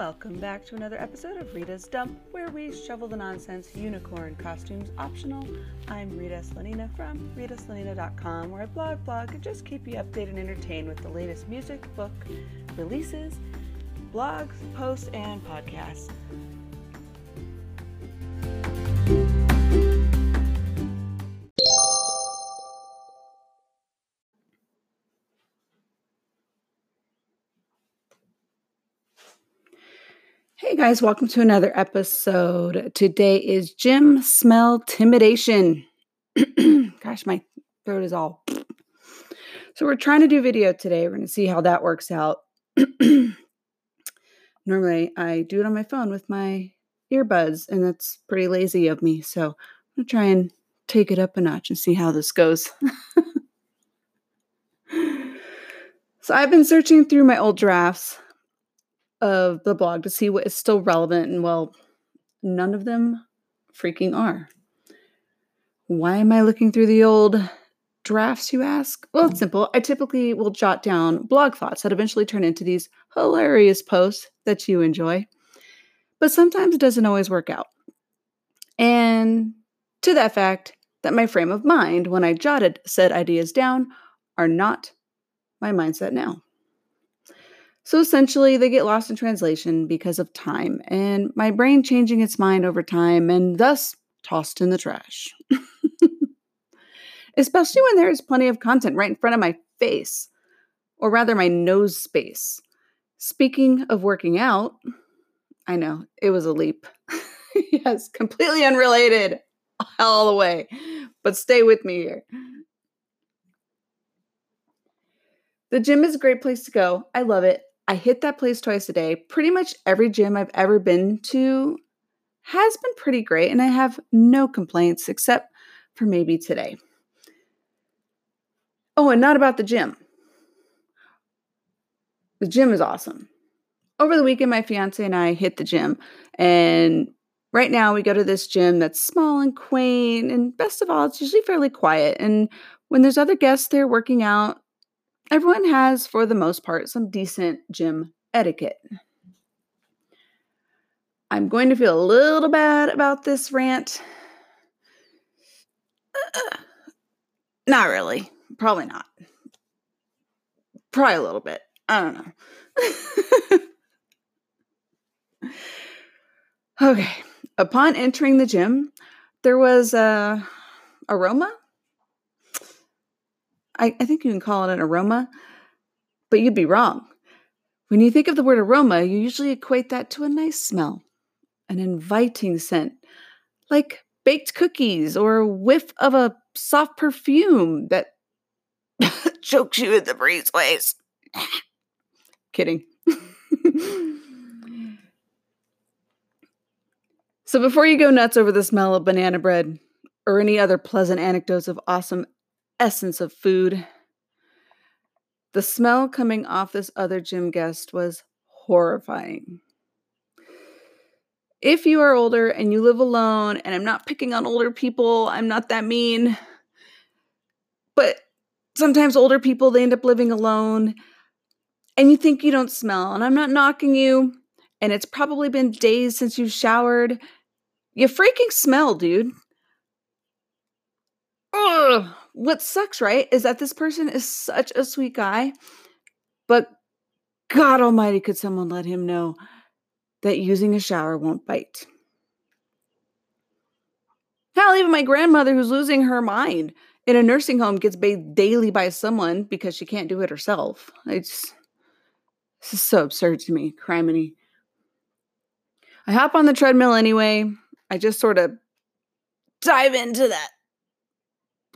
Welcome back to another episode of Rita's Dump, where we shovel the nonsense, unicorn costumes optional. I'm Rita Slanina from ritaslanina.com, where I blog, blog, and just keep you updated and entertained with the latest music, book, releases, blogs, posts, and podcasts. Guys, welcome to another episode. Today is Gym Smell Intimidation. Gosh, my throat is all. So we're trying to do video today. We're going to see how that works out. Normally, I do it on my phone with my earbuds, and that's pretty lazy of me. So I'm going to try and take it up a notch and see how this goes. so I've been searching through my old drafts of the blog to see what is still relevant, and well, none of them freaking are. Why am I looking through the old drafts, you ask? Well, it's simple. I typically will jot down blog thoughts that eventually turn into these hilarious posts that you enjoy. But sometimes it doesn't always work out. And to that fact, that my frame of mind when I jotted said ideas down are not my mindset now. So essentially, they get lost in translation because of time and my brain changing its mind over time and thus tossed in the trash. Especially when there is plenty of content right in front of my face, or rather, my nose space. Speaking of working out, I know it was a leap. yes, completely unrelated all the way, but stay with me here. The gym is a great place to go. I love it. I hit that place twice a day. Pretty much every gym I've ever been to has been pretty great, and I have no complaints except for maybe today. Oh, and not about the gym. The gym is awesome. Over the weekend, my fiance and I hit the gym, and right now we go to this gym that's small and quaint, and best of all, it's usually fairly quiet. And when there's other guests there working out, Everyone has, for the most part, some decent gym etiquette. I'm going to feel a little bad about this rant. Uh, not really. Probably not. Probably a little bit. I don't know. okay. Upon entering the gym, there was a aroma I, I think you can call it an aroma, but you'd be wrong. When you think of the word aroma, you usually equate that to a nice smell, an inviting scent, like baked cookies or a whiff of a soft perfume that chokes you in the breezeways. Kidding. so before you go nuts over the smell of banana bread or any other pleasant anecdotes of awesome essence of food. The smell coming off this other gym guest was horrifying. If you are older and you live alone, and I'm not picking on older people, I'm not that mean, but sometimes older people they end up living alone and you think you don't smell, and I'm not knocking you, and it's probably been days since you showered. You freaking smell, dude. Ugh what sucks, right, is that this person is such a sweet guy, but God Almighty, could someone let him know that using a shower won't bite? Hell, even my grandmother, who's losing her mind in a nursing home, gets bathed daily by someone because she can't do it herself. It's this is so absurd to me, criminy. I hop on the treadmill anyway. I just sort of dive into that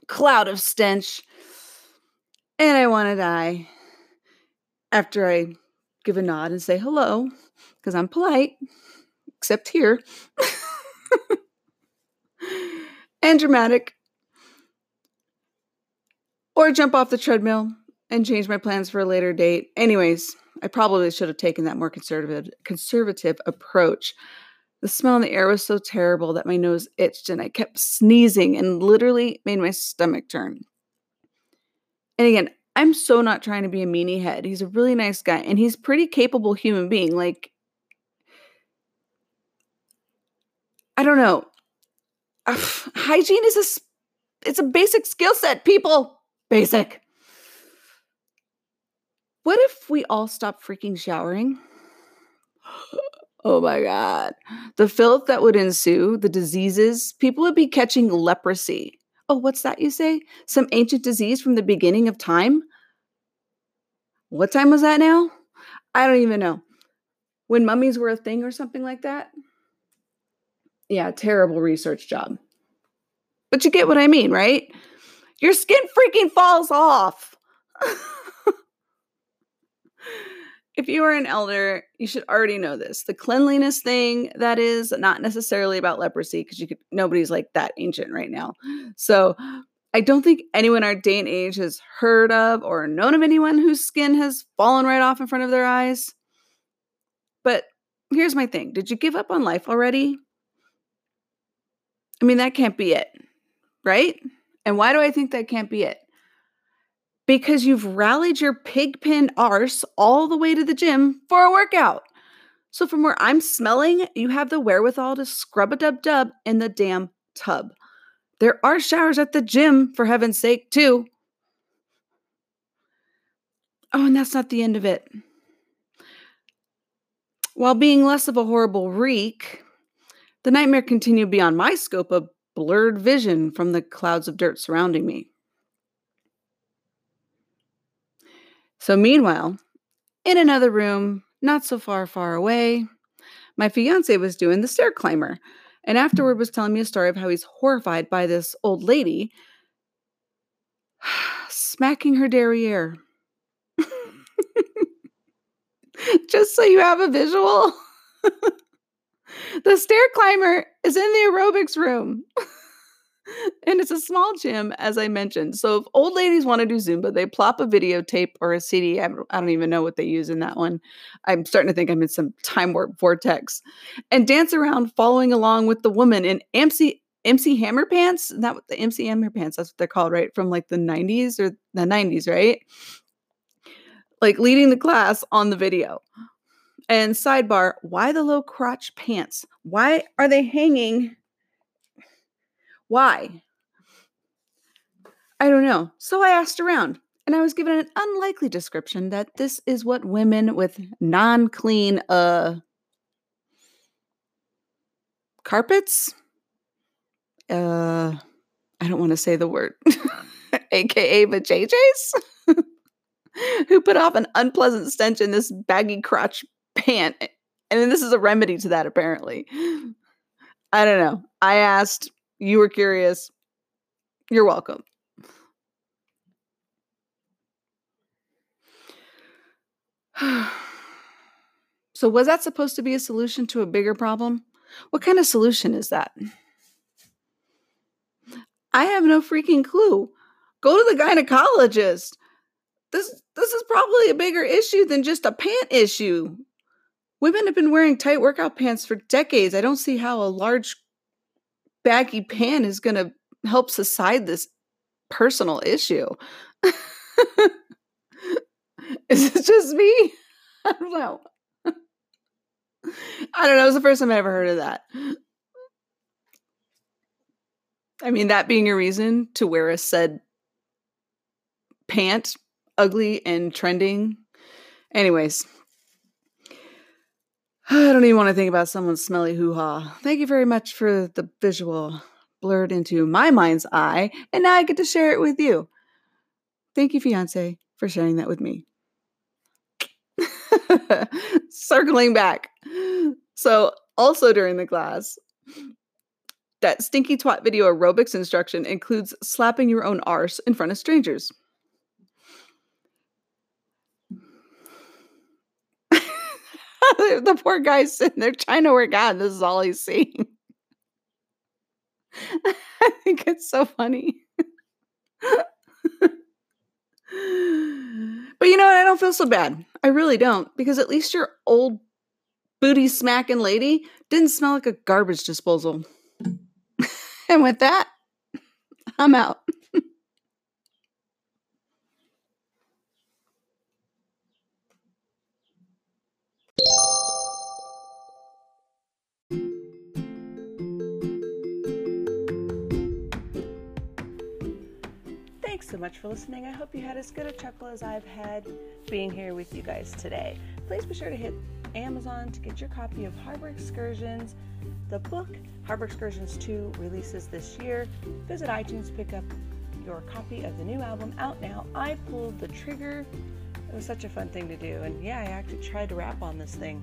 cloud of stench. And I want to die after I give a nod and say hello, because I'm polite, except here. and dramatic. Or jump off the treadmill and change my plans for a later date. Anyways, I probably should have taken that more conservative conservative approach. The smell in the air was so terrible that my nose itched and I kept sneezing and literally made my stomach turn. And again, I'm so not trying to be a meanie head. He's a really nice guy and he's pretty capable human being. Like I don't know. Hygiene is a it's a basic skill set, people. Basic. What if we all stop freaking showering? Oh my God. The filth that would ensue, the diseases, people would be catching leprosy. Oh, what's that you say? Some ancient disease from the beginning of time? What time was that now? I don't even know. When mummies were a thing or something like that? Yeah, terrible research job. But you get what I mean, right? Your skin freaking falls off. if you are an elder, you should already know this. The cleanliness thing that is not necessarily about leprosy because you could nobody's like that ancient right now. So I don't think anyone our day and age has heard of or known of anyone whose skin has fallen right off in front of their eyes. But here's my thing. Did you give up on life already? I mean, that can't be it, right? And why do I think that can't be it? Because you've rallied your pigpen arse all the way to the gym for a workout. So, from where I'm smelling, you have the wherewithal to scrub a dub dub in the damn tub. There are showers at the gym, for heaven's sake, too. Oh, and that's not the end of it. While being less of a horrible reek, the nightmare continued beyond my scope of blurred vision from the clouds of dirt surrounding me. So, meanwhile, in another room, not so far, far away, my fiance was doing the stair climber and afterward was telling me a story of how he's horrified by this old lady smacking her derriere. Just so you have a visual, the stair climber is in the aerobics room. and it's a small gym, as I mentioned. So if old ladies want to do Zumba, they plop a videotape or a CD. I don't, even know what they use in that one. I'm starting to think I'm in some time warp vortex, and dance around, following along with the woman in MC MC Hammer pants. That the MC Hammer pants. That's what they're called, right? From like the 90s or the 90s, right? Like leading the class on the video. And sidebar, why the low crotch pants? Why are they hanging? Why? I don't know. So I asked around, and I was given an unlikely description that this is what women with non clean uh, carpets, uh, I don't want to say the word, aka the JJs, who put off an unpleasant stench in this baggy crotch pant. And then this is a remedy to that, apparently. I don't know. I asked you were curious. You're welcome. so, was that supposed to be a solution to a bigger problem? What kind of solution is that? I have no freaking clue. Go to the gynecologist. This this is probably a bigger issue than just a pant issue. Women have been wearing tight workout pants for decades. I don't see how a large baggy pant is going to help subside this personal issue. is it just me? I don't know. I don't know. It was the first time I ever heard of that. I mean, that being a reason to wear a said pant, ugly and trending. Anyways, I don't even want to think about someone's smelly hoo ha. Thank you very much for the visual blurred into my mind's eye, and now I get to share it with you. Thank you, fiance, for sharing that with me. Circling back. So, also during the class, that stinky twat video aerobics instruction includes slapping your own arse in front of strangers. the poor guy's sitting there trying to work out. This is all he's seeing. I think it's so funny. But you know what? I don't feel so bad. I really don't, because at least your old booty smacking lady didn't smell like a garbage disposal. and with that, I'm out. So much for listening. I hope you had as good a chuckle as I've had being here with you guys today. Please be sure to hit Amazon to get your copy of Harbor Excursions. The book, Harbor Excursions 2, releases this year. Visit iTunes to pick up your copy of the new album out now. I pulled the trigger. It was such a fun thing to do. And yeah, I actually tried to rap on this thing.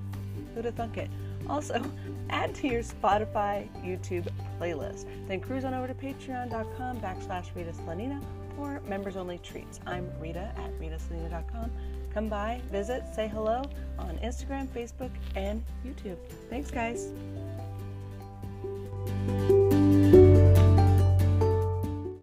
Who'd have thunk it? Also, add to your Spotify, YouTube playlist. Then cruise on over to patreon.com backslash Slanina for members only treats. I'm Rita at ritaslanina.com. Come by, visit, say hello on Instagram, Facebook, and YouTube. Thanks, guys.